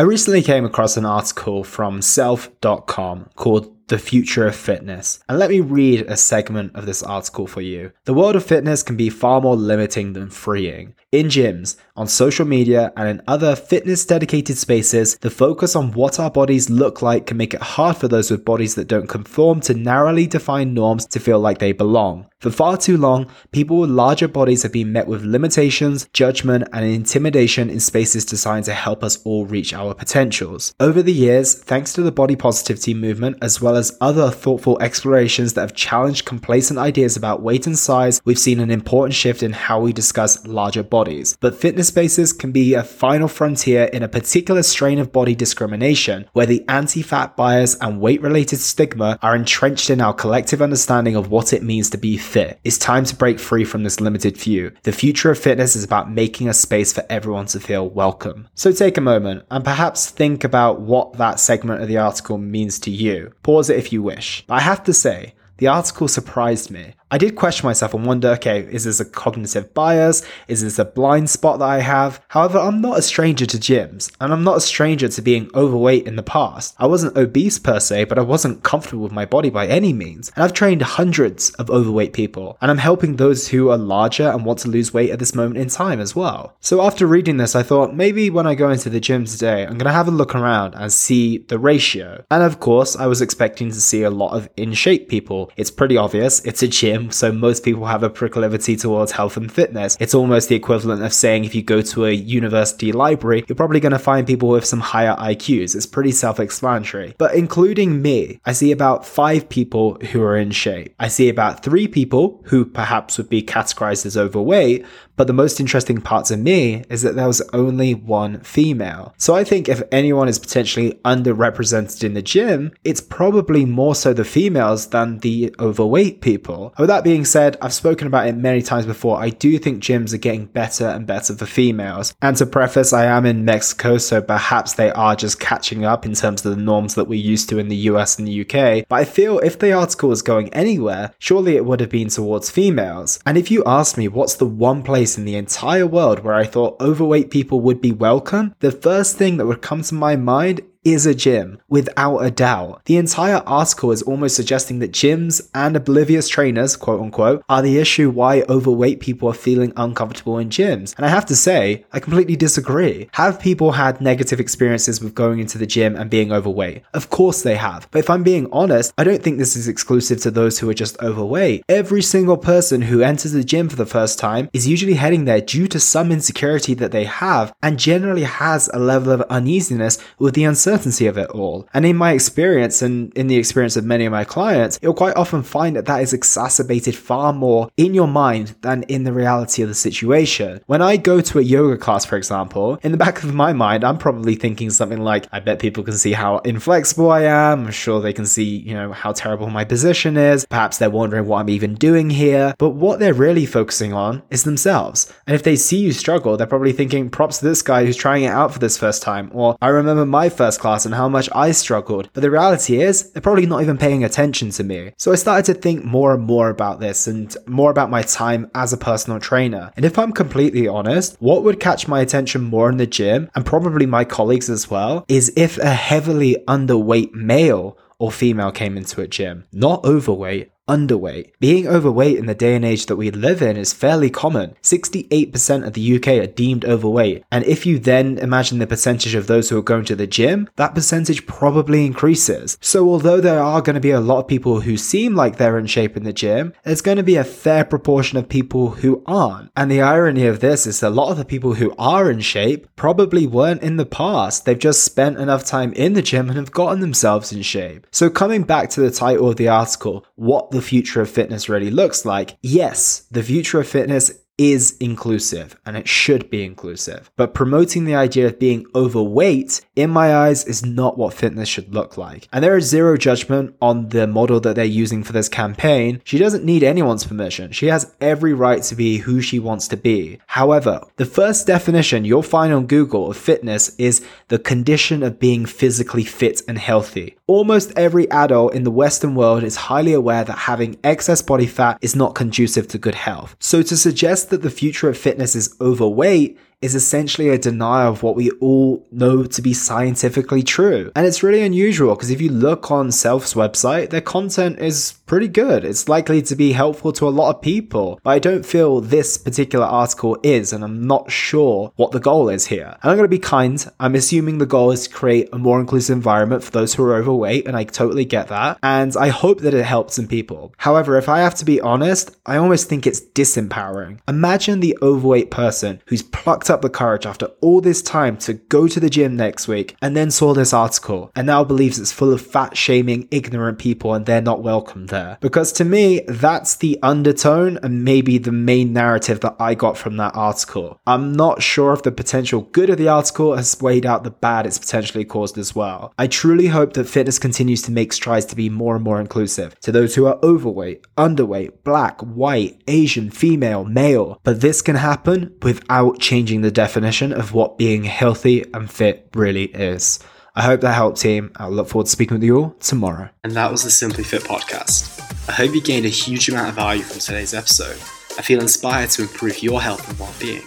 I recently came across an article from self.com called the future of fitness. And let me read a segment of this article for you. The world of fitness can be far more limiting than freeing. In gyms, on social media, and in other fitness dedicated spaces, the focus on what our bodies look like can make it hard for those with bodies that don't conform to narrowly defined norms to feel like they belong. For far too long, people with larger bodies have been met with limitations, judgment, and intimidation in spaces designed to help us all reach our potentials. Over the years, thanks to the body positivity movement, as well as other thoughtful explorations that have challenged complacent ideas about weight and size, we've seen an important shift in how we discuss larger bodies. But fitness spaces can be a final frontier in a particular strain of body discrimination, where the anti fat bias and weight related stigma are entrenched in our collective understanding of what it means to be fit. It's time to break free from this limited view. The future of fitness is about making a space for everyone to feel welcome. So take a moment and perhaps think about what that segment of the article means to you. Pause it if you wish. But I have to say, the article surprised me. I did question myself and wonder okay, is this a cognitive bias? Is this a blind spot that I have? However, I'm not a stranger to gyms, and I'm not a stranger to being overweight in the past. I wasn't obese per se, but I wasn't comfortable with my body by any means. And I've trained hundreds of overweight people, and I'm helping those who are larger and want to lose weight at this moment in time as well. So after reading this, I thought maybe when I go into the gym today, I'm gonna have a look around and see the ratio. And of course, I was expecting to see a lot of in shape people. It's pretty obvious, it's a gym gym, so most people have a proclivity towards health and fitness. It's almost the equivalent of saying if you go to a university library, you're probably going to find people with some higher IQs. It's pretty self explanatory. But including me, I see about five people who are in shape. I see about three people who perhaps would be categorized as overweight, but the most interesting part to me is that there was only one female. So I think if anyone is potentially underrepresented in the gym, it's probably more so the females than the overweight people. With that being said, I've spoken about it many times before. I do think gyms are getting better and better for females. And to preface, I am in Mexico, so perhaps they are just catching up in terms of the norms that we're used to in the US and the UK. But I feel if the article was going anywhere, surely it would have been towards females. And if you ask me what's the one place place in the entire world where I thought overweight people would be welcome, the first thing that would come to my mind is a gym, without a doubt. The entire article is almost suggesting that gyms and oblivious trainers, quote unquote, are the issue why overweight people are feeling uncomfortable in gyms. And I have to say, I completely disagree. Have people had negative experiences with going into the gym and being overweight? Of course they have. But if I'm being honest, I don't think this is exclusive to those who are just overweight. Every single person who enters the gym for the first time is usually heading there due to some insecurity that they have and generally has a level of uneasiness with the uncertainty uncertainty of it all. And in my experience and in the experience of many of my clients, you'll quite often find that that is exacerbated far more in your mind than in the reality of the situation. When I go to a yoga class, for example, in the back of my mind, I'm probably thinking something like, I bet people can see how inflexible I am. I'm sure they can see, you know, how terrible my position is. Perhaps they're wondering what I'm even doing here. But what they're really focusing on is themselves. And if they see you struggle, they're probably thinking, props to this guy who's trying it out for this first time. Or I remember my first class and how much I struggled. But the reality is, they're probably not even paying attention to me. So I started to think more and more about this and more about my time as a personal trainer. And if I'm completely honest, what would catch my attention more in the gym, and probably my colleagues as well, is if a heavily underweight male or female came into a gym. Not overweight, underweight. Being overweight in the day and age that we live in is fairly common. 68% of the UK are deemed overweight. And if you then imagine the percentage of those who are going to the gym, that percentage probably increases. So although there are going to be a lot of people who seem like they're in shape in the gym, there's going to be a fair proportion of people who aren't. And the irony of this is a lot of the people who are in shape probably weren't in the past. They've just spent enough time in the gym and have gotten themselves in shape. So coming back to the title of the article, what the the future of fitness really looks like, yes, the future of fitness is inclusive and it should be inclusive. But promoting the idea of being overweight, in my eyes, is not what fitness should look like. And there is zero judgment on the model that they're using for this campaign. She doesn't need anyone's permission. She has every right to be who she wants to be. However, the first definition you'll find on Google of fitness is the condition of being physically fit and healthy. Almost every adult in the Western world is highly aware that having excess body fat is not conducive to good health. So to suggest that the future of fitness is overweight is essentially a denial of what we all know to be scientifically true. And it's really unusual because if you look on Self's website, their content is pretty good. It's likely to be helpful to a lot of people, but I don't feel this particular article is, and I'm not sure what the goal is here. And I'm going to be kind. I'm assuming the goal is to create a more inclusive environment for those who are overweight, and I totally get that. And I hope that it helps some people. However, if I have to be honest, I almost think it's disempowering. Imagine the overweight person who's plucked up the courage after all this time to go to the gym next week and then saw this article and now believes it's full of fat shaming, ignorant people and they're not welcome there there. Because to me, that's the undertone and maybe the main narrative that I got from that article. I'm not sure if the potential good of the article has weighed out the bad it's potentially caused as well. I truly hope that fitness continues to make strides to be more and more inclusive to those who are overweight, underweight, black, white, Asian, female, male. But this can happen without changing the definition of what being healthy and fit really is. I hope that helped, team. I look forward to speaking with you all tomorrow. And that was the Simply Fit podcast. I hope you gained a huge amount of value from today's episode. I feel inspired to improve your health and well being.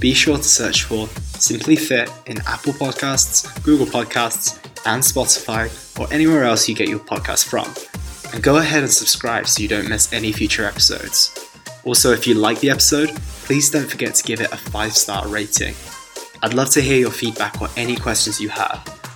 Be sure to search for Simply Fit in Apple Podcasts, Google Podcasts, and Spotify, or anywhere else you get your podcast from. And go ahead and subscribe so you don't miss any future episodes. Also, if you like the episode, please don't forget to give it a 5 star rating. I'd love to hear your feedback or any questions you have.